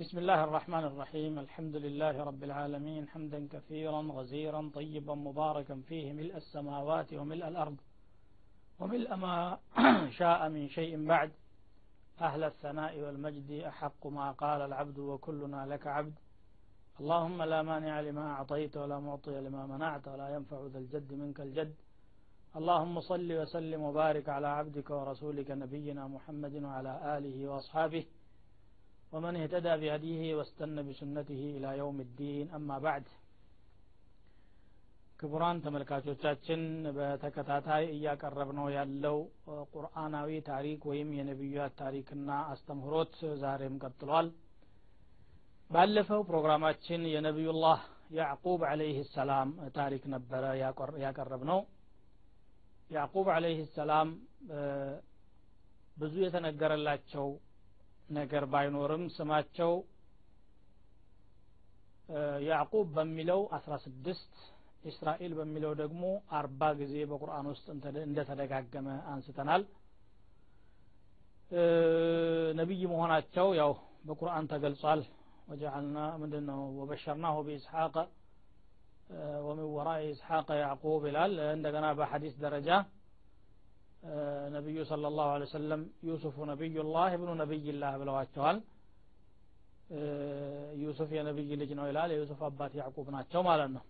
بسم الله الرحمن الرحيم. الحمد لله رب العالمين. حمدا كثيرا غزيرا طيبا مباركا فيه. ملء السماوات وملء الأرض. وملء ما شاء من شيء بعد. أهل الثناء والمجد أحق ما قال العبد وكلنا لك عبد. اللهم لا مانع لما أعطيت ولا معطي لما منعت ولا ينفع ذا الجد منك الجد. اللهم صل وسلم وبارك على عبدك ورسولك نبينا محمد وعلى آله وأصحابه. ومن اهتدى بهديه واستنى بسنته إلى يوم الدين أما بعد ክቡራን ተመልካቾቻችን በተከታታይ እያቀረብ ነው ያለው ቁርአናዊ ታሪክ ወይም የነቢያት ታሪክና አስተምህሮት ዛሬም ቀጥሏል ባለፈው ፕሮግራማችን የነቢዩላህ ያዕቁብ አለይህ ሰላም ታሪክ ነበረ ያቀረብ ነው ያዕቁብ አለይህ ሰላም ብዙ የተነገረላቸው ነገር ባይኖርም ስማቸው ያዕቁብ በሚለው አስራ ስድስት እስራኤል በሚለው ደግሞ አርባ ጊዜ በቁርአን ውስጥ እንደተደጋገመ አንስተናል። ነቢይ መሆናቸው ያው በቁርአን ተገልጿል። ወጀዐልና ምንድን ነው ወበሸርናሁ ቢኢስሐቅ ወሚን ወራኢ ኢስሐቅ ያዕቁብ ይላል። እንደገና በሐዲስ ደረጃ ነቢዩ صለ ላሁ ለ ሰለም ዩሱፍ ነቢዩላህ ብኑ ነቢይላህ ብለዋቸዋል። ዩሱፍ የነቢይ ልጅ ነው ይላል። የዩሱፍ አባት ያዕቁብ ናቸው ማለት ነው።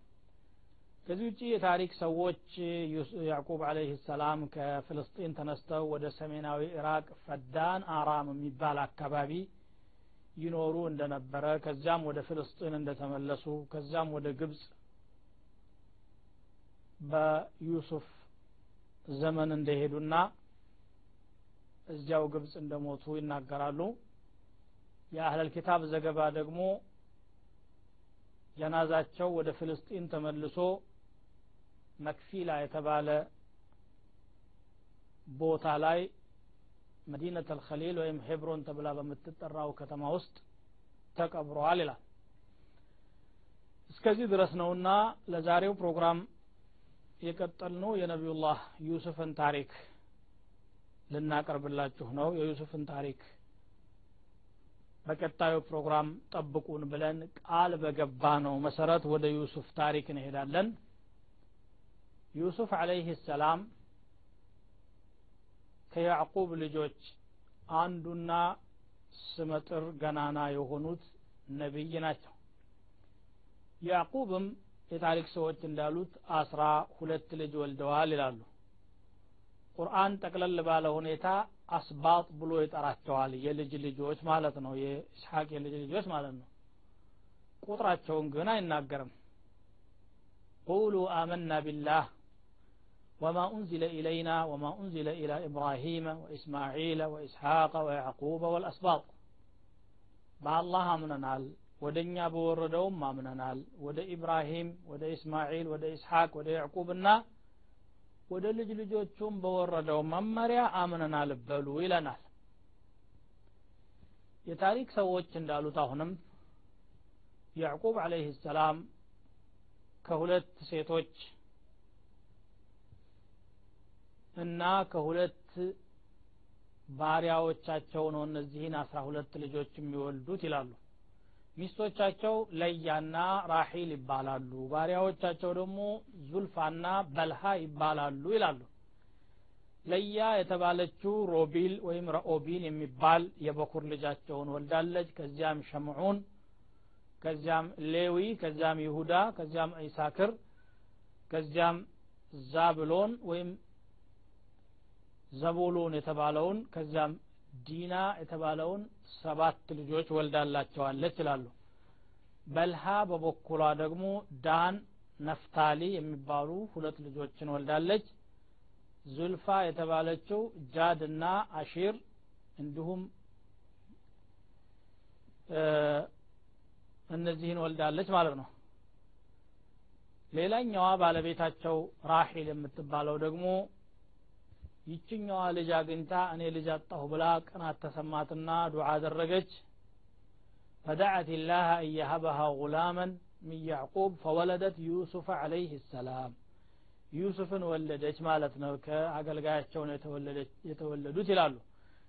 ከዚህ ውጭ የታሪክ ሰዎች ያዕቁብ አለህ ሰላም ከፍልስጢን ተነስተው ወደ ሰሜናዊ ኢራቅ ፈዳን አራም የሚባል አካባቢ ይኖሩ እንደነበረ ከዚያም ወደ ፍልስጢን እንደተመለሱ ከዚያም ወደ ግብጽ በዩሱፍ ዘመን እንደሄዱና እዚያው ግብፅ እንደሞቱ ይናገራሉ። የአህለል ኪታብ ዘገባ ደግሞ ጀናዛቸው ወደ ፍልስጢን ተመልሶ መክፊላ የተባለ ቦታ ላይ መዲነት አልከሊል ወይም ሄብሮን ተብላ በምትጠራው ከተማ ውስጥ ተቀብረዋል ይላል። እስከዚህ ድረስ ነውና ለዛሬው ፕሮግራም የቀጠልነው የነቢዩላህ ዩሱፍን ታሪክ ልናቀርብላችሁ ነው። የዩሱፍን ታሪክ በቀጣዩ ፕሮግራም ጠብቁን ብለን ቃል በገባ ነው መሰረት ወደ ዩሱፍ ታሪክ እንሄዳለን። ዩሱፍ አለይህ ሰላም ከያዕቁብ ልጆች አንዱና ስመጥር ገናና የሆኑት ነቢይ ናቸው። ያዕቁብም የታሪክ ሰዎች እንዳሉት አስራ ሁለት ልጅ ወልደዋል ይላሉ። ቁርአን ጠቅለል ባለ ሁኔታ አስባጥ ብሎ ይጠራቸዋል የልጅ ልጆች ማለት ነው የኢስሐቅ የልጅ ልጆች ማለት ነው። ቁጥራቸውን ግን አይናገርም። ቁሉ አመና ቢላህ ወማ ኡንዚለ ኢለይና ወማ ኡንዚለ ኢላ ኢብራሂመ ወኢስማዒለ ወኢስሐቀ ወያዕቁበ ወልአስባጥ። በአላህ አምነናል ወደ እኛ በወረደውም አምነናል። ወደ ኢብራሂም ወደ ኢስማዒል ወደ ኢስሐቅ ወደ ያዕቁብና ወደ ልጅ ልጆቹም በወረደው መመሪያ አምነናል በሉ ይለናል። የታሪክ ሰዎች እንዳሉት አሁንም ያዕቁብ አለይህ ሰላም ከሁለት ሴቶች እና ከሁለት ባሪያዎቻቸው ነው እነዚህን አስራ ሁለት ልጆች የሚወልዱት ይላሉ ሚስቶቻቸው ለያና ራሒል ይባላሉ ባሪያዎቻቸው ደግሞ ዙልፋና በልሃ ይባላሉ ይላሉ። ለያ የተባለችው ሮቢል ወይም ረኦቢል የሚባል የበኩር ልጃቸውን ወልዳለች። ከዚያም ሸምዑን ከዚያም ሌዊ ከዚያም ይሁዳ ከዚያም ኢሳክር ከዚያም ዛብሎን ወይም ዘቡሉን የተባለውን ከዚያም ዲና የተባለውን ሰባት ልጆች ወልዳላቸዋለች ይላሉ። በልሃ በበኩሏ ደግሞ ዳን ነፍታሊ የሚባሉ ሁለት ልጆችን ወልዳለች። ዙልፋ የተባለችው ጃድና አሺር እንዲሁም እነዚህን ወልዳለች ማለት ነው። ሌላኛዋ ባለቤታቸው ራሒል የምትባለው ደግሞ ይችኛዋ ልጅ አግኝታ እኔ ልጅ አጣሁ ብላ ቅናት ተሰማትና ዱዓ አደረገች። ፈደዐት ላህ አን የሀበሃ ጉላመን ሚን ያዕቁብ ፈወለደት ዩሱፍ አለይህ ሰላም። ዩሱፍን ወለደች ማለት ነው። ከአገልጋያቸው ነው የተወለዱት ይላሉ።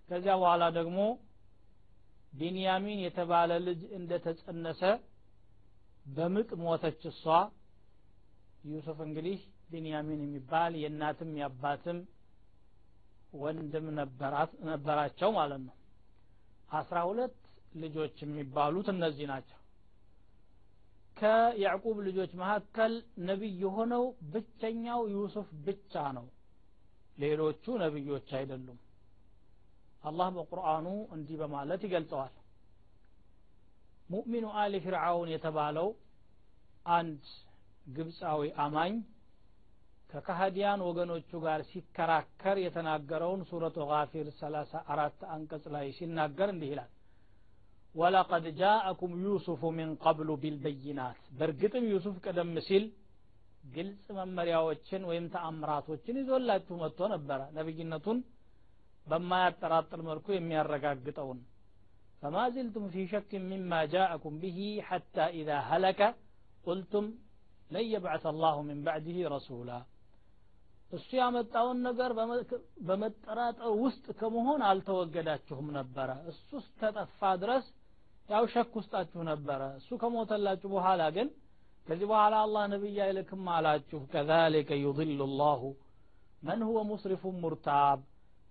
ከዚያ በኋላ ደግሞ ቢንያሚን የተባለ ልጅ እንደተጸነሰ በምጥ ሞተች እሷ። ዩሱፍ እንግዲህ ቢንያሚን የሚባል የእናትም የአባትም ወንድም ነበራቸው ማለት ነው። አስራ ሁለት ልጆች የሚባሉት እነዚህ ናቸው። ከያዕቁብ ልጆች መካከል ነቢይ የሆነው ብቸኛው ዩሱፍ ብቻ ነው። ሌሎቹ ነቢዮች አይደሉም። አላህ በቁርአኑ እንዲህ በማለት ይገልጸዋል። ሙእሚኑ አሊ ፊርዓውን የተባለው አንድ ግብፃዊ አማኝ ከካህዲያን ወገኖቹ ጋር ሲከራከር የተናገረውን ሱረቱ ጋፊር ሰላሳ አራት አንቀጽ ላይ ሲናገር እንዲህ ይላል ወለቀድ ጃአኩም ዩሱፉ ሚን ቀብሉ ቢልበይናት በእርግጥም ዩሱፍ ቀደም ሲል ግልጽ መመሪያዎችን ወይም ተአምራቶችን ይዞላችሁ መጥቶ ነበረ ነቢይነቱን በማያጠራጥር መልኩ የሚያረጋግጠውን فما زلتم في شك مما جاءكم به حتى إذا هلك قلتم لن يبعث الله من بعده رسولا እሱ ያመጣውን ነገር በመጠራጠር ውስጥ ከመሆን አልተወገዳችሁም ነበረ። እሱ እስከጠፋ ድረስ ያው ሸክ ውስጣችሁ ነበረ። እሱ ከሞተላችሁ በኋላ ግን ከዚህ በኋላ አላህ ነቢይ አይልክም አላችሁ። ከዛሊከ ዩضሉ ላሁ መን ሁወ ሙስሪፉን ሙርታብ።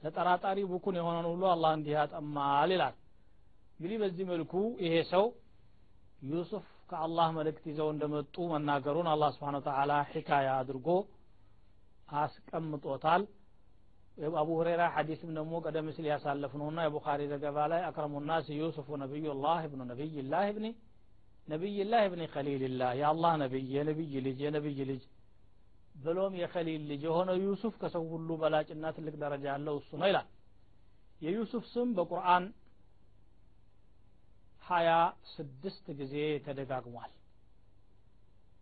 ተጠራጣሪ ቡኩን የሆነን ሁሉ አላህ እንዲህ ያጠማል ይላል። እንግዲህ በዚህ መልኩ ይሄ ሰው ዩሱፍ ከአላህ መልእክት ይዘው እንደመጡ መናገሩን አላህ ስብሓን ተዓላ ሒካያ አድርጎ አስቀምጦታል። አቡ ሁሬራ ሐዲስም ደግሞ ቀደም ሲል ያሳለፍ ነውና የቡኻሪ ዘገባ ላይ አክረሙ ናስ ዩሱፍ ነቢዩላህ እብኑ ነቢይላህ እብኒ ነቢይላህ እብኒ ከሊልላህ የአላህ ነቢይ የነቢይ ልጅ የነቢይ ልጅ ብሎም የከሊል ልጅ የሆነው ዩሱፍ ከሰው ሁሉ በላጭና ትልቅ ደረጃ ያለው እሱ ነው ይላል። የዩሱፍ ስም በቁርአን ሀያ ስድስት ጊዜ ተደጋግሟል።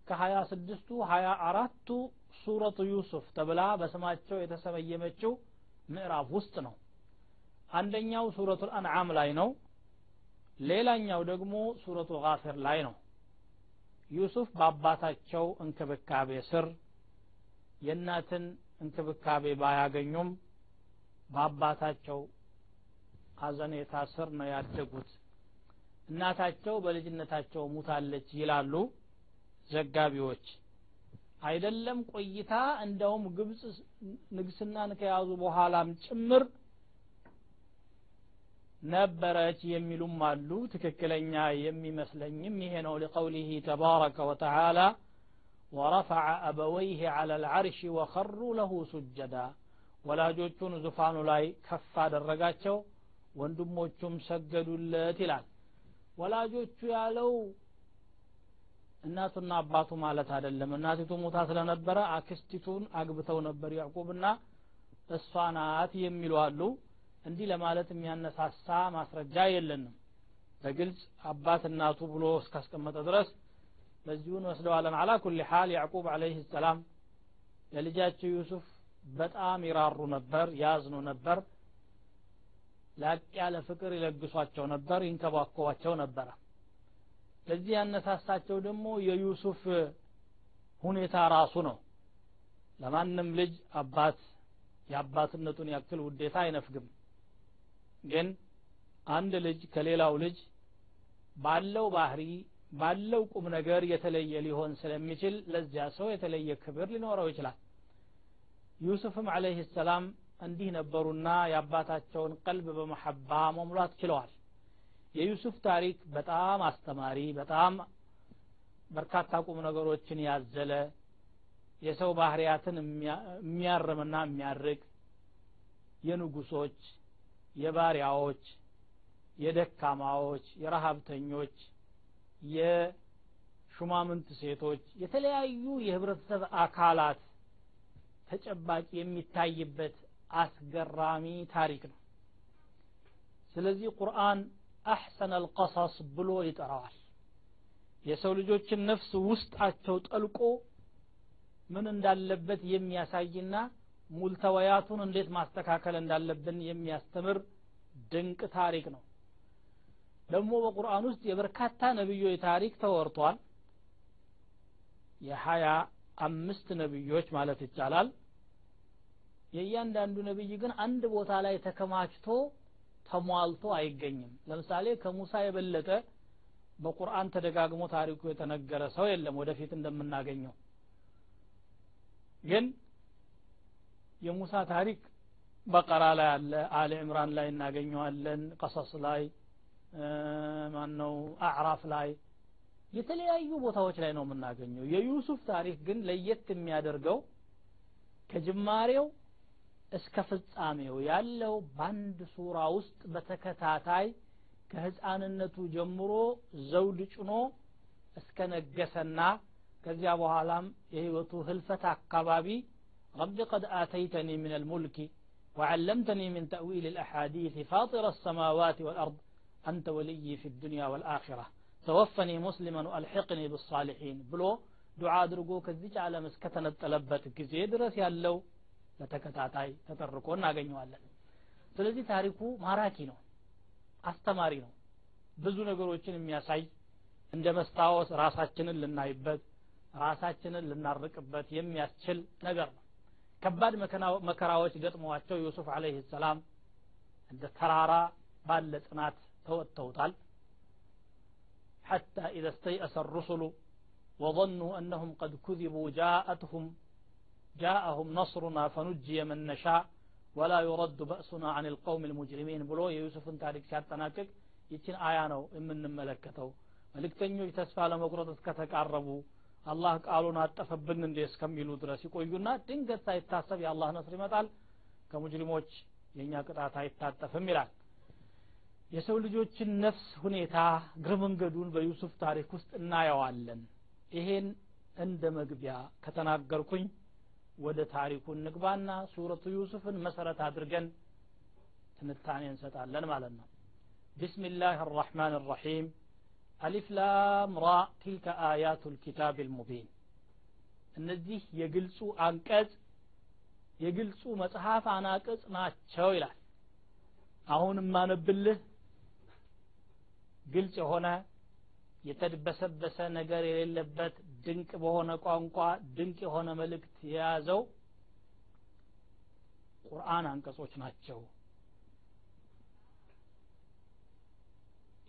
ከሀያ ስድስቱ ሀያ አራቱ ሱረቱ ዩሱፍ ተብላ በስማቸው የተሰመየመችው ምዕራፍ ውስጥ ነው። አንደኛው ሱረቱ አንዓም ላይ ነው። ሌላኛው ደግሞ ሱረቱ ጋፊር ላይ ነው። ዩሱፍ በአባታቸው እንክብካቤ ስር የእናትን እንክብካቤ ባያገኙም በአባታቸው አዘኔታ ስር ነው ያደጉት። እናታቸው በልጅነታቸው ሙታለች ይላሉ ዘጋቢዎች አይደለም ቆይታ እንደውም ግብፅ ንግስናን ከያዙ በኋላም ጭምር ነበረች የሚሉም አሉ ትክክለኛ የሚመስለኝም ይሄ ነው لقوله تبارك وتعالى ورفع أبويه على العرش وخروا له سجدا ወላጆቹን ዙፋኑ ላይ ከፍ አደረጋቸው ወንድሞቹም ሰገዱለት ይላል ወላጆቹ ያለው እናቱና አባቱ ማለት አይደለም። እናቲቱ ሙታ ስለነበረ አክስቲቱን አግብተው ነበር ያዕቁብና እሷ ናት የሚሉ አሉ። እንዲህ ለማለት የሚያነሳሳ ማስረጃ የለንም። በግልጽ አባት እናቱ ብሎ እስካስቀመጠ ድረስ በዚሁን ወስደዋለን አላ ኩል ሓል ያዕቁብ አለይህ ሰላም ለልጃቸው ዩሱፍ በጣም ይራሩ ነበር ያዝኑ ነበር ላቅ ያለ ፍቅር ይለግሷቸው ነበር ይንከባከቧቸው ነበረ ለዚህ ያነሳሳቸው ደግሞ የዩሱፍ ሁኔታ ራሱ ነው። ለማንም ልጅ አባት የአባትነቱን ያክል ውዴታ አይነፍግም። ግን አንድ ልጅ ከሌላው ልጅ ባለው ባህሪ ባለው ቁም ነገር የተለየ ሊሆን ስለሚችል ለዚያ ሰው የተለየ ክብር ሊኖረው ይችላል። ዩሱፍም አለህ ሰላም እንዲህ ነበሩና የአባታቸውን ቀልብ በመሐባ መሙላት ችለዋል የዩሱፍ ታሪክ በጣም አስተማሪ በጣም በርካታ ቁም ነገሮችን ያዘለ የሰው ባህሪያትን የሚያርምና የሚያርቅ የንጉሶች የባሪያዎች የደካማዎች የረሀብተኞች የሹማምንት ሴቶች የተለያዩ የህብረተሰብ አካላት ተጨባጭ የሚታይበት አስገራሚ ታሪክ ነው። ስለዚህ ቁርአን አሕሰን አልቀሰስ ብሎ ይጠራዋል። የሰው ልጆችን ነፍስ ውስጣቸው ጠልቆ ምን እንዳለበት የሚያሳይና ሙልተወያቱን እንዴት ማስተካከል እንዳለብን የሚያስተምር ድንቅ ታሪክ ነው። ደግሞ በቁርአን ውስጥ የበርካታ ነቢዮች ታሪክ ተወርቷል። የሀያ አምስት ነቢዮች ማለት ይቻላል። የእያንዳንዱ ነቢይ ግን አንድ ቦታ ላይ ተከማችቶ ተሟልቶ አይገኝም። ለምሳሌ ከሙሳ የበለጠ በቁርአን ተደጋግሞ ታሪኩ የተነገረ ሰው የለም ወደፊት እንደምናገኘው። ግን የሙሳ ታሪክ በቀራ ላይ አለ አለ ዕምራን ላይ እናገኘዋለን ቀሰስ ላይ ማነው አዕራፍ ላይ የተለያዩ ቦታዎች ላይ ነው የምናገኘው። የዩሱፍ ታሪክ ግን ለየት የሚያደርገው ከጅማሬው እስከ ፍጻሜው ያለው በአንድ ሱራ ውስጥ በተከታታይ ከህፃንነቱ ጀምሮ ዘውድ ጭኖ እስከ ነገሰና ከዚያ በኋላም የህይወቱ ህልፈት አካባቢ رب قد آتيتني من الملك وعلمتني من تأويل الأحاديث فاطر السماوات والأرض أنت ولي في الدنيا والآخرة توفني مسلما وألحقني بالصالحين بلو دعاء درقو كذيك على مسكتنا التلبت كزي درس ያለው በተከታታይ ተጠርቆ እናገኘዋለን ስለዚህ ታሪኩ ማራኪ ነው አስተማሪ ነው ብዙ ነገሮችን የሚያሳይ እንደ መስታወት ራሳችንን ልናይበት ራሳችንን ልናርቅበት የሚያስችል ነገር ነው ከባድ መከራዎች ገጥመዋቸው ዩሱፍ አለይህ ሰላም እንደ ተራራ ባለ ጽናት ተወጥተውታል حتى إذا استيأس الرسل وظنوا أنهم قد كذبوا جاءتهم ጃአሁም ነስሩና ፈኑጅየ መነሻ ወላ ዩረዱ በእሱና አን ልቀውም ልሙጅሪሚን ብሎ የዩሱፍን ታሪክ ሲያጠናቅቅ ይችን አያ ነው የምንመለከተው። መልእክተኞች ተስፋ ለመቁረጥ እስከተቃረቡ አላህ ቃሉን አጠፈብን እንዴ እስከሚሉ ድረስ ይቆዩና ድንገት ሳይታሰብ የአላህ ነስር ይመጣል። ከሙጅሪሞች የእኛ ቅጣት አይታጠፍም ይላል። የሰው ልጆችን ነፍስ ሁኔታ እግረ መንገዱን በዩሱፍ ታሪክ ውስጥ እናየዋለን። ይሄን እንደ መግቢያ ከተናገርኩኝ ወደ ታሪኩ እንግባና ሱረቱ ዩሱፍን መሰረት አድርገን ትንታኔ እንሰጣለን ማለት ነው። ቢስሚላህ አራሕማን አራሒም አሊፍ ላም ራ ቲልከ አያቱ ልኪታብ ልሙቢን እነዚህ የግልጹ አንቀጽ የግልጹ መጽሐፍ አናቅጽ ናቸው ይላል። አሁን የማነብልህ ግልጽ የሆነ የተድበሰበሰ ነገር የሌለበት ድንቅ በሆነ ቋንቋ ድንቅ የሆነ መልእክት የያዘው ቁርአን አንቀጾች ናቸው።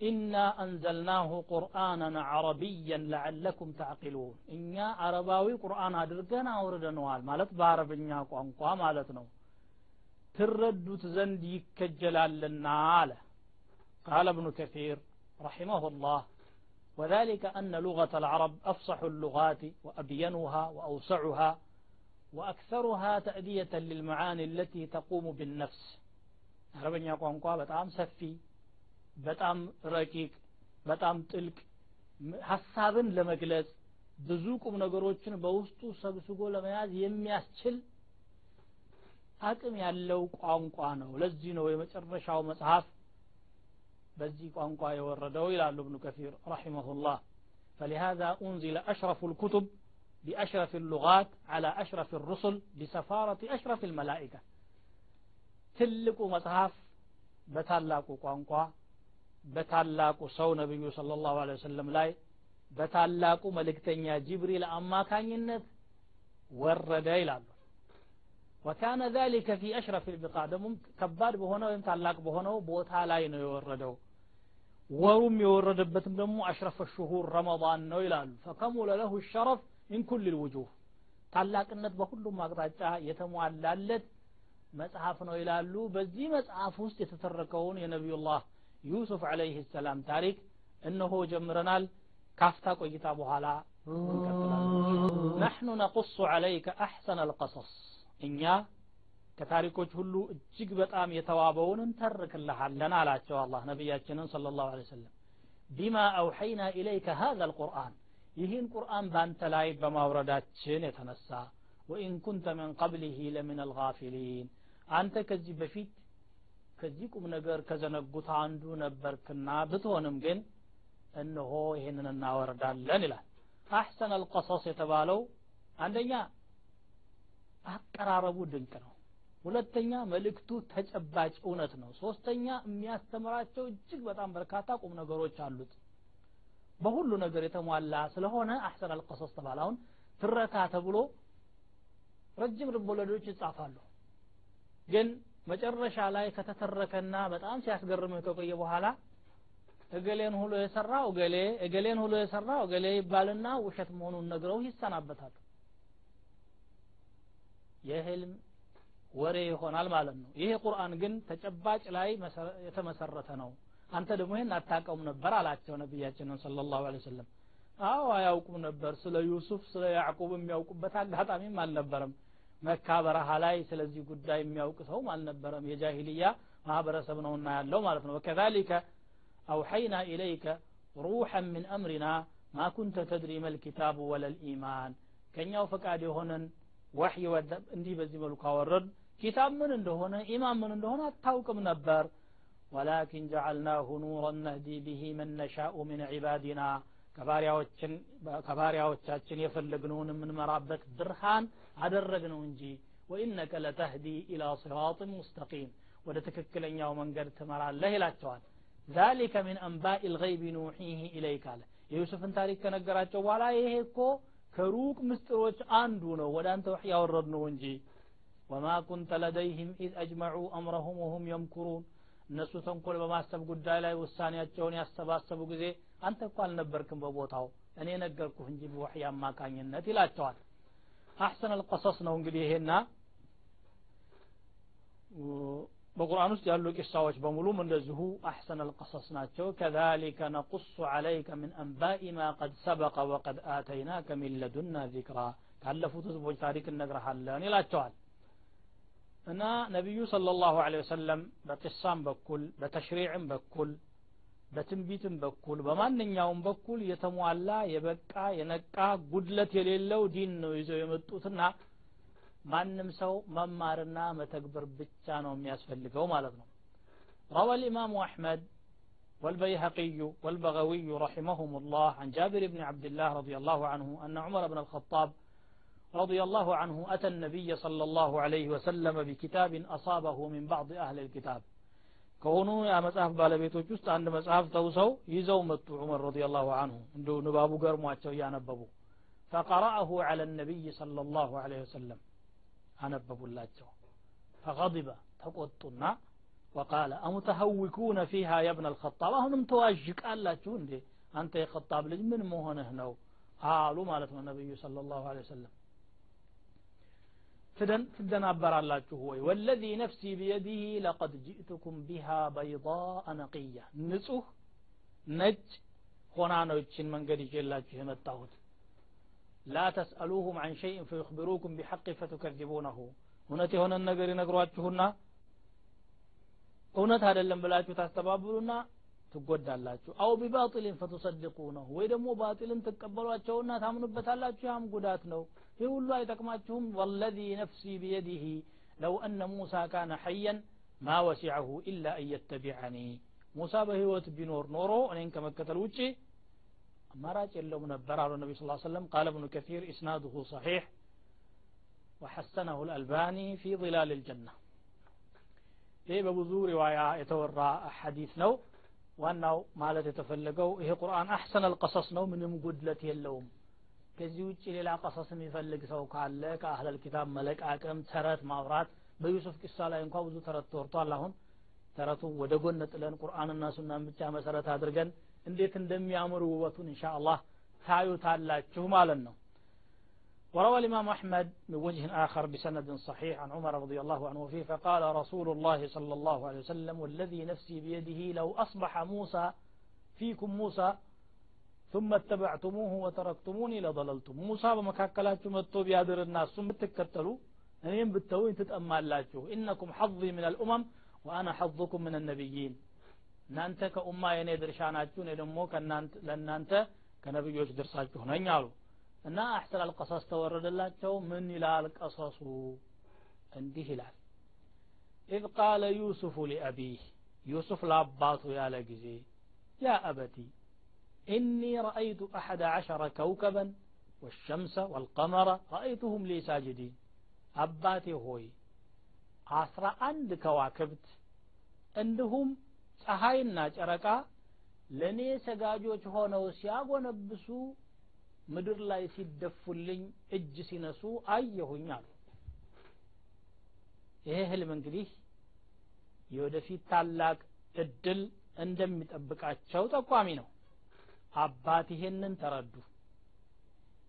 ኢና አንዘልናሁ ቁርአናን አረቢያን ለዓለኩም ተዕቂሉን። እኛ አረባዊ ቁርአን አድርገን አውርደነዋል ማለት በአረብኛ ቋንቋ ማለት ነው። ትረዱት ዘንድ ይከጀላልና አለ። ቃለ እብኑ ከሲር ረሒመሁላህ وذلك أن لغة العرب أفصح اللغات وأبينها وأوسعها وأكثرها تأدية للمعاني التي تقوم بالنفس. عربا يقوم قوة بتعام سفي بتعام ركيك بتعام تلك حسابا لما قلت بزوكم نقروتشن بوستو سبسوكو لما ياز يمياس چل حكم يعلو قوان قوانو لزينو ومترشاو مصحف በዚህ ቋንቋ የወረደው ይላሉ ابن كثير رحمه الله فلهذا أنزل أشرف الكتب بأشرف اللغات على أشرف الرسل بسفارة أشرف الملائكة ትልቁ መጽሐፍ በታላቁ ቋንቋ በታላቁ ሰው ነቢዩ صلى الله عليه وسلم ላይ በታላቁ መልእክተኛ ጅብሪል አማካኝነት ወረደ ይላሉ وكان ذلك في أشرف البقاع دمم كبار بهونه ويم ታላቅ በሆነው ቦታ ላይ ነው የወረደው ወሩም የወረደበትም ደግሞ አሽረፈ ሽሁር ረመዳን ነው ይላሉ ፈከሙለ ለሁ ሸረፍ ሚን ኩል ልውጁህ ታላቅነት በሁሉም አቅጣጫ የተሟላለት መጽሐፍ ነው ይላሉ በዚህ መጽሐፍ ውስጥ የተተረከውን የነቢዩላህ ዩሱፍ አለይህ ሰላም ታሪክ እነሆ ጀምረናል ካፍታ ቆይታ በኋላ እንቀጥላለን ነሕኑ ነቁሱ ዐለይከ አሕሰነ አልቀሰስ እኛ ከታሪኮች ሁሉ እጅግ በጣም የተዋበውን እንተርክልሃለን አላቸው አላህ ነቢያችንን صلى الله عليه وسلم بما أوحينا إليك هذا القرآن ይህን ቁርአን ባንተ ላይ በማውረዳችን የተነሳ ወኢን ኩንተ ምን ቀብሊህ ለምን አልጋፊሊን አንተ ከዚህ በፊት ከዚህ ቁም ነገር ከዘነጉት አንዱ ነበርክና ብትሆንም ግን እነሆ ይህንን እናወርዳለን ይላል አሕሰን አልቀሰስ የተባለው አንደኛ አቀራረቡ ድንቅ ነው። ሁለተኛ መልእክቱ ተጨባጭ እውነት ነው። ሶስተኛ የሚያስተምራቸው እጅግ በጣም በርካታ ቁም ነገሮች አሉት። በሁሉ ነገር የተሟላ ስለሆነ አሕሰን አልቀሰስ ተባለ። አሁን ትረካ ተብሎ ረጅም ልቦለዶች ይጻፋሉ። ግን መጨረሻ ላይ ከተተረከና በጣም ሲያስገርምህ ከቆየ በኋላ እገሌን ሁሉ የሰራው እገሌ እገሌን ሁሉ የሰራው እገሌ ይባልና ውሸት መሆኑን ነግረው ይሰናበታሉ የህልም ወሬ ይሆናል ማለት ነው። ይሄ ቁርአን ግን ተጨባጭ ላይ የተመሰረተ ነው። አንተ ደግሞ ይህን አታውቀውም ነበር አላቸው ነቢያችንን ስለ ላሁ ወሰለም። አዎ አያውቁም ነበር። ስለ ዩሱፍ ስለ ያዕቁብ የሚያውቁበት አጋጣሚም አልነበረም። መካ በረሃ ላይ ስለዚህ ጉዳይ የሚያውቅ ሰውም አልነበረም። የጃሂልያ ማህበረሰብ ነውና ያለው ማለት ነው። ወከዛሊከ አውሐይና ኢለይከ ሩሐን ምን አምሪና ማ ኩንተ ተድሪ መልኪታቡ ወለልኢማን ከኛው ፈቃድ የሆነን ወሕይ እንዲህ በዚህ መልኩ አወረድ ኪታብ ምን እንደሆነ ኢማን ምን እንደሆነ አታውቅም ነበር ወላኪን ጀዓልናሁ ኑረን ነህዲ ብሂ መን ነሻኡ ምን ዒባዲና ከባሪያዎቻችን የፈለግነውን የምንመራበት ብርሃን አደረግነው እንጂ ወኢነከ ለተህዲ ኢላ ሲራጥን ሙስተቂም ወደ ትክክለኛው መንገድ ትመራለህ ይላቸዋል ዛሊከ ሚን አንባኢ ልገይብ ኑሒህ ኢለይክ አለ የዩሱፍን ታሪክ ከነገራቸው በኋላ ይሄ እኮ ከሩቅ ምስጢሮች አንዱ ነው። ወደ አንተ ወሕይ ያወረድ ነው እንጂ وما كنت لديهم إذ أجمعوا أمرهم وهم يمكرون። እነሱ ተንኮል በማሰብ ጉዳይ ላይ ውሳኔያቸውን ያሰባሰቡ ጊዜ አንተ እኮ አልነበርክም በቦታው እኔ ነገርኩህ እንጂ በወሕይ አማካኝነት ይላቸዋል። አሕሰን አልቀሰስ ነው እንግዲህ ይሄና በቁርአን ውስጥ ያሉ ቂሳዎች በሙሉም እንደዚሁ አሕሰን አልቀሰስ ናቸው ከዛሊከ ነቁሱ ዓለይከ ምን አንባኢ ማ ቀድ ሰበቀ ወቀድ አተይናከ ሚን ለዱና ዚክራ ካለፉት ህዝቦች ታሪክ እነግረሃለን ይላቸዋል እና ነቢዩ صلى الله عليه وسلم በቅሳም በኩል በተሽሪዕም በኩል በትንቢትም በኩል በማንኛውም በኩል የተሟላ የበቃ የነቃ ጉድለት የሌለው ዲን ነው ይዘው የመጡትና ማንም ሰው መማርና መተግበር ብቻ ነው የሚያስፈልገው ማለት ነው روى الإمام أحمد والبيهقي والبغوي رحمهم الله عن جابر بن عبد الله رضي الله عنه أن عمر بن الخطاب رضي الله عنه أتى النبي صلى الله عليه وسلم بكتاب أصابه من بعض أهل الكتاب ከሆኑ ያ መጽሐፍ ባለቤቶች ውስጥ አንድ መጽሐፍ ተውሰው ይዘው መጡ ዑመር ረዲየላሁ አንሁ እንዲሁ ንባቡ ገርሟቸው እያነበቡ ፈቀረአሁ ዐለ ነቢይ صلى الله عليه وسلم አነበቡላቸው። فغضب تقطنا وقال أمتهوكون فيها يا ابن الخطاب أهنم تواجك ألا تشوندي أنت يا خطاب لج من هنا هنا؟ قالوا ما النبي صلى الله عليه وسلم فدن فدن عبر الله تشو والذي نفسي بيده لقد جئتكم بها بيضاء نقية نسوه نج هنا نو تشين من قد يجي ላ ተስአሉሁም አን ሸይን ፈዩክቢሩኩም ቢሐቅ ፈቱከዚቡነሁ እውነት የሆነን ነገር ይነግሯችሁና እውነት አይደለም ብላችሁ ታስተባብሉና ትጎዳላችሁ አው ቢባጢልን ፈቱሰድቁነሁ ወይ ደግሞ ባጢልን ትቀበሏቸውና ታምኑበታላችሁ ያም ጉዳት ነው ይህ ሁሉ አይጠቅማችሁም ወለዚ ነፍሲ ቢየዲህ ለው አነ ሙሳ ካነ ሐየን ማ ወሲዐሁ ኢላ አን የተቢዐኒ ሙሳ በህይወት ቢኖር ኖሮ እኔን ከመከተል ውጭ አማራጭ የለውም ነበር አሉ ነቢ ስ ሰለም ቃለ ብኑ ከሲር ኢስናድሁ ሰሒሕ وحسنه الألباني في ظلال الجنة ይህ በብዙ ሪዋያ የተወራ ሐዲስ ነው ዋናው ማለት የተፈለገው ይሄ ቁርአን አሕሰን አልቀሰስ ነው ምንም ጉድለት የለውም ከዚህ ውጭ ሌላ ቀሰስ የሚፈልግ ሰው ካለ ከአህለል ኪታብ መለቃቀም ተረት ማውራት በዩሱፍ ቂሳ ላይ እንኳ ብዙ ተረት ተወርቷል አሁን ተረቱ ወደ ጎን ጥለን ቁርአንና ሱናን ብቻ መሰረት አድርገን እንዴት እንደሚያምሩ ውበቱን እንሻ አላህ ታዩታላችሁ ማለት ነው። وروى الإمام أحمد من وجه آخر بسند صحيح عن عمر رضي الله عنه فيه فقال رسول الله صلى الله عليه وسلم والذي نفسي بيده لو أصبح موسى فيكم موسى ثم اتبعتموه وتركتموني لضللتم. موسى بمكاكلاتكم متو بيادر الناس ثم تكتلوا أنهم بالتوين إنكم حظي من الأمم وأنا حظكم من النبيين. እናንተ ከኡማ የኔ ድርሻ ናችሁ እኔ ደግሞ ለእናንተ ከነቢዮች ድርሳችሁ ነኝ አሉ እና አሕሰን አልቀሰስ ተወረደላቸው ምን ይላል ቀሰሱ እንዲህ ይላል ኢዝ ቃለ ዩሱፉ ሊአቢህ ዩሱፍ ለአባቱ ያለ ጊዜ ያ አበቲ ኢኒ ረአይቱ አሐደ ዐሸረ ከውከበን والشمس والقمر رأيتهم لي ساجدين አባቴ ሆይ አስራ አንድ ከዋክብት እንዲሁም ፀሐይና ጨረቃ ለእኔ ሰጋጆች ሆነው ሲያጎነብሱ ምድር ላይ ሲደፉልኝ እጅ ሲነሱ አየሁኝ አሉ። ይሄ ህልም እንግዲህ የወደፊት ታላቅ እድል እንደሚጠብቃቸው ጠቋሚ ነው። አባት ይሄንን ተረዱ።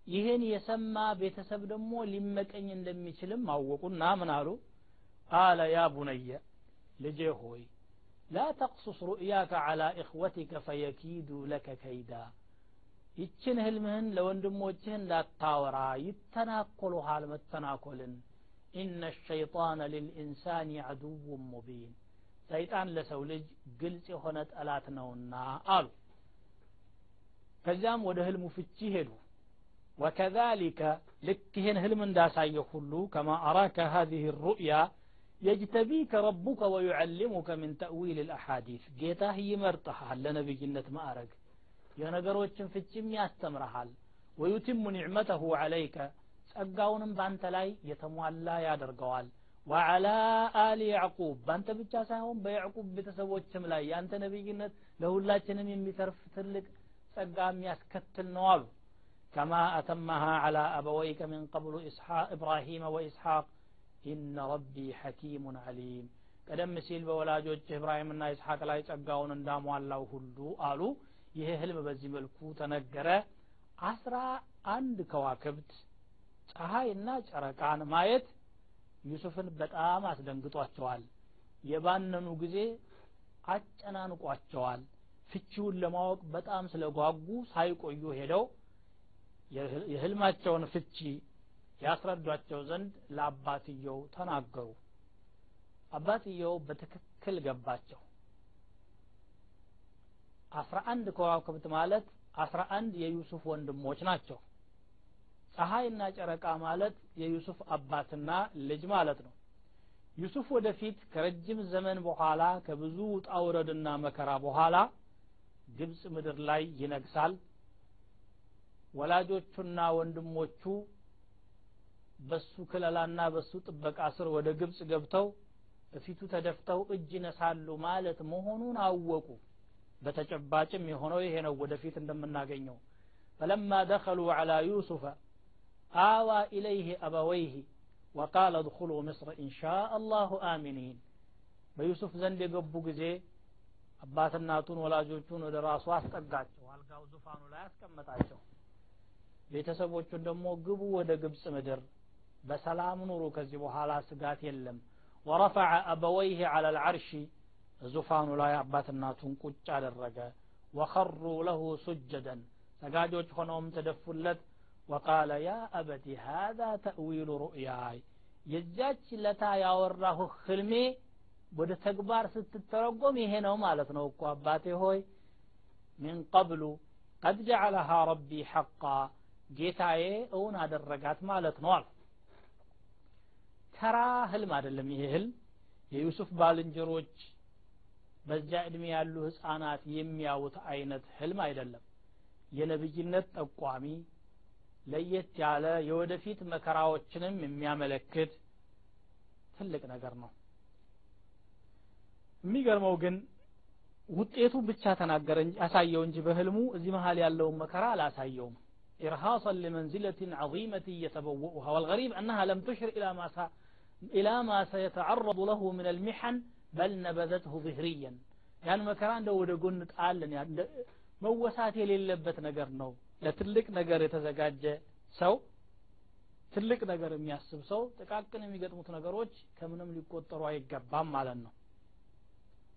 ይህን የሰማ ቤተሰብ ደግሞ ሊመቀኝ እንደሚችልም አወቁና ምን አሉ? ቃለ ያ ቡነየ ልጄ ሆይ ላ ተቅሱስ ሩእያከ ዓላ እኽወቲከ ፈየኪዱ ለከ ከይዳ ይችን ህልምህን ለወንድሞችህ እንዳታወራ ይተናኮሉሃል መተናኮልን ኢነ ሸይጣን ልልኢንሳን ዐዱው ሙቢን ሰይጣን ለሰው ልጅ ግልጽ የሆነ ጠላት ነውና አሉ ከዚያም ወደ ህልሙ ፍቺ ሄዱ وكذلك لكهن هل من داسايه كله كما أراك هذه الرؤيا يجتبيك ربك ويعلمك من تأويل الأحاديث جيتا هي مرتها لنبي جنة ما أرق يا نقروتشن في الجم يستمرحال ويتم نعمته عليك ጸጋውንም ባንተ ላይ የተሟላ ያደርገዋል ወዓላ አሊ ያዕቁብ ባንተ ብቻ ሳይሆን በያዕቁብ ቤተሰቦችም ላይ ያንተ ነቢይነት ለሁላችንም የሚተርፍ ትልቅ ጸጋ የሚያስከትል ነው አሉ كما أتمها على أبويك من قبل إسحاق إبراهيم وإسحاق ኢነ ረቢ ሐኪሙን አሊም ቀደም ሲል በወላጆች እብራሂምና ይስሐቅ ላይ ጸጋውን እንዳሟላው ሁሉ አሉ። ይህ ህልም በዚህ መልኩ ተነገረ። አስራ አንድ ከዋክብት ፀሐይና ጨረቃን ማየት ዩሱፍን በጣም አስደንግጧቸዋል። የባነኑ ጊዜ አጨናንቋቸዋል። ፍቺውን ለማወቅ በጣም ስለጓጉ ሳይቆዩ ሄደው የህልማቸውን ፍቺ ያስረዷቸው ዘንድ ለአባትየው ተናገሩ። አባትየው በትክክል ገባቸው። አስራ አንድ ከዋክብት ማለት አስራ አንድ የዩሱፍ ወንድሞች ናቸው። ፀሐይና ጨረቃ ማለት የዩሱፍ አባትና ልጅ ማለት ነው። ዩሱፍ ወደፊት ከረጅም ዘመን በኋላ ከብዙ ውጣ ውረድና መከራ በኋላ ግብፅ ምድር ላይ ይነግሳል። ወላጆቹና ወንድሞቹ በሱ ክለላና በሱ ጥበቃ ስር ወደ ግብፅ ገብተው እፊቱ ተደፍተው እጅ ይነሳሉ ማለት መሆኑን አወቁ። በተጨባጭም የሆነው ይሄ ነው ወደፊት እንደምናገኘው። ፈለማ ደኸሉ ዐላ ዩሱፈ አዋ ኢለይህ አበወይህ ወቃለ እድኹሉ ምስር ኢንሻ አላሁ አሚኒን። በዩሱፍ ዘንድ የገቡ ጊዜ አባትናቱን ወላጆቹን ወደ ራሱ አስጠጋቸው አልጋው ዙፋኑ ላይ አስቀመጣቸው። ቤተሰቦቹን ደግሞ ግቡ ወደ ግብፅ ምድር በሰላም ኑሩ። ከዚህ በኋላ ስጋት የለም። ወረፈዐ አበወይህ ዐላ ልዓርሺ ዙፋኑ ላይ አባትናቱን ቁጭ አደረገ። ወኸሩ ለሁ ሱጀደን። ሰጋጆች ሆነውም ተደፉለት። ወቃለ ያ አበቲ ሃذا ተእዊሉ ሩእያይ። የዚያች ለታ ያወራሁ ህልሜ ወደ ተግባር ስትተረጎም ይሄ ነው ማለት ነው እኮ አባቴ ሆይ። ሚን ቀብሉ ቀድ ጀዐለሃ ረቢ ሐቃ። ጌታዬ እውን አደረጋት ማለት ነው አሉ ተራ ህልም አይደለም ይሄ ህልም። የዩሱፍ ባልንጀሮች በዛ እድሜ ያሉ ህፃናት የሚያውት አይነት ህልም አይደለም። የነብይነት ጠቋሚ ለየት ያለ የወደፊት መከራዎችንም የሚያመለክት ትልቅ ነገር ነው። የሚገርመው ግን ውጤቱ ብቻ ተናገረ አሳየው እንጂ በህልሙ እዚህ መሀል ያለውን መከራ አላሳየውም። ኢርሃሰን ሊመንዚለትን ዐዚመት እየተበወኡሃ ወልገሪብ አነሃ ለም ትሽር ኢላ إلى ما سيتعرض له من المحن بل نبذته ظهريا يعني مكران دو دقون نتعلن يعني موسات የሌለበት ነገር ነው ለትልቅ ነገር የተዘጋጀ ሰው ትልቅ ነገር የሚያስብ ሰው ጥቃቅን የሚገጥሙት ነገሮች ከምንም ሊቆጠሩ አይገባም ማለት ነው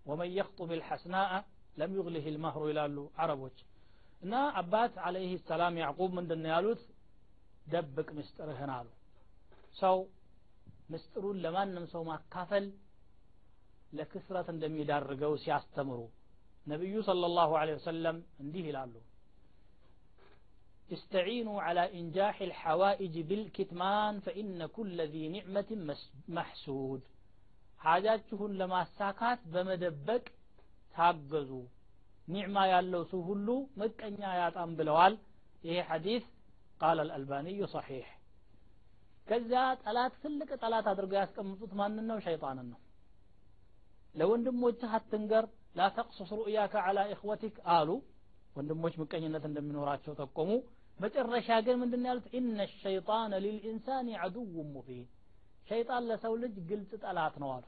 ወመን የኽጡብ ልሐስናአ ለም ዩግሊህ ልመህሩ ይላሉ አረቦች እና አባት አለይህ ሰላም ያዕቁብ ምንድን ነው ያሉት ደብቅ ምስጥርህን አሉ ሰው ምስጥሩን ለማንም ሰው ማካፈል ለክስረት እንደሚዳርገው ሲያስተምሩ ነቢዩ صلى الله عليه وسلم እንዲህ ይላሉ استعينوا على إنجاح الحوائج بالكتمان فإن كل ذي نعمة محسود حاجاتهن لما ساكات بمدبك ታገዙ ኒዕማ ያለው ሰው ሁሉ ምቀኛ ያጣም ብለዋል ይሄ ሐዲስ ቃል አልአልባኒዩ ሰሒሕ ከዚያ ጠላት ትልቅ ጠላት አድርገው ያስቀምጡት ማንን ነው? ሸይጣንን ነው። ለወንድሞችህ አትንገር ላ ተቅሱስ ሩእያከ አላ ኢኽወቲክ አሉ። ወንድሞች ምቀኝነት እንደሚኖራቸው ጠቆሙ። መጨረሻ ግን ምንድን ያሉት? ኢነ ሸይጣን ሊልኢንሳን ዐዱው ሙቢን። ሸይጣን ለሰው ልጅ ግልጽ ጠላት ነው አሉ።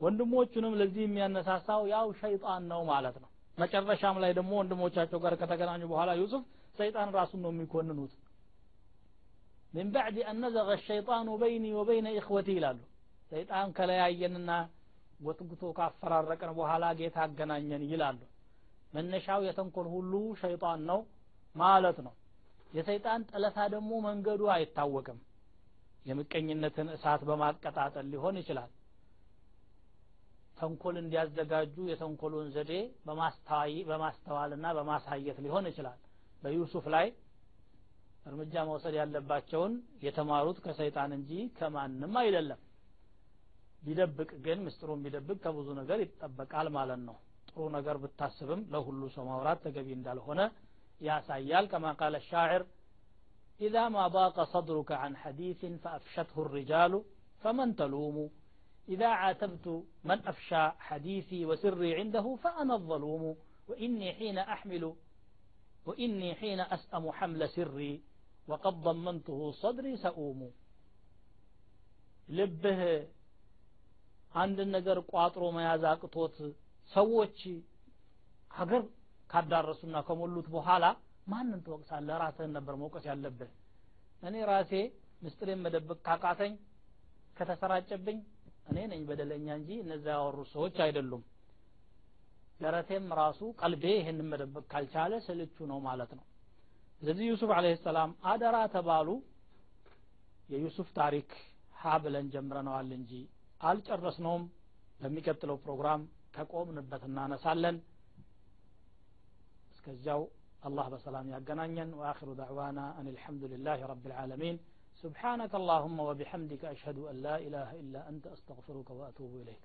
ወንድሞቹንም ለዚህ የሚያነሳሳው ያው ሸይጣን ነው ማለት ነው። መጨረሻም ላይ ደግሞ ወንድሞቻቸው ጋር ከተገናኙ በኋላ ዩሱፍ ሰይጣን ራሱን ነው የሚኮንኑት من بعد أن نزغ الشيطان بيني وبين إخوتي ይላሉ ሰይጣን ከለያየንና ጎትጉቶ ካፈራረቀን በኋላ ጌታ አገናኘን ይላሉ መነሻው የተንኮል ሁሉ ሸይጣን ነው ማለት ነው የሰይጣን ጠለፋ ደግሞ መንገዱ አይታወቅም የምቀኝነትን እሳት በማቀጣጠል ሊሆን ይችላል ተንኮል እንዲያዘጋጁ የተንኮሉን ዘዴ በማስተዋልና በማሳየት ሊሆን ይችላል በዩሱፍ ላይ እርምጃ መውሰድ ያለባቸውን የተማሩት ከሰይጣን እንጂ ከማንም አይደለም ቢደብቅ ግን ምስጢሩን ቢደብቅ ከብዙ ነገር ይጠበቃል ማለት ነው ጥሩ ነገር ብታስብም ለሁሉ ሰው ማውራት ተገቢ እንዳልሆነ ያሳያል ከማ ቃለ ሻዕር إذا ما ضاق صدرك عن حديث فأفشته الرجال فمن تلوم إذا عاتبت من أفشى حديثي وسري عنده فأنا الظلوم وإني حين أحمل وإني حين أسأم حمل سري ወቀድ ضመንትሁ ሰድሪ ሰኡሙ ልብህ አንድን ነገር ቋጥሮ መያዝ አቅቶት ሰዎች ሀገር ካዳረሱና ከሞሉት በኋላ ማንን ትወቅሳለህ? ራስህን ነበር መውቀስ ያለብህ። እኔ ራሴ ምስጢሬን መደበቅ ካቃተኝ ከተሰራጨብኝ እኔ ነኝ በደለኛ እንጂ እነዚያ ያወሩ ሰዎች አይደሉም። ደረቴም ራሱ ቀልቤ ይህንን መደበቅ ካልቻለ ስልቹ ነው ማለት ነው። ስለዚህ ዩሱፍ አለህ ሰላም አደራ ተባሉ የዩሱፍ ታሪክ ሀ ብለን ጀምረነዋል እንጂ አልጨረስነውም በሚቀጥለው ፕሮግራም ከቆምንበት እናነሳለን እስከዚያው الله بسلام يقنانيا وآخر دعوانا أن الحمد لله رب العالمين سبحانك اللهم وبحمدك أشهد أن لا إله إلا أنت أستغفرك وأتوب إليك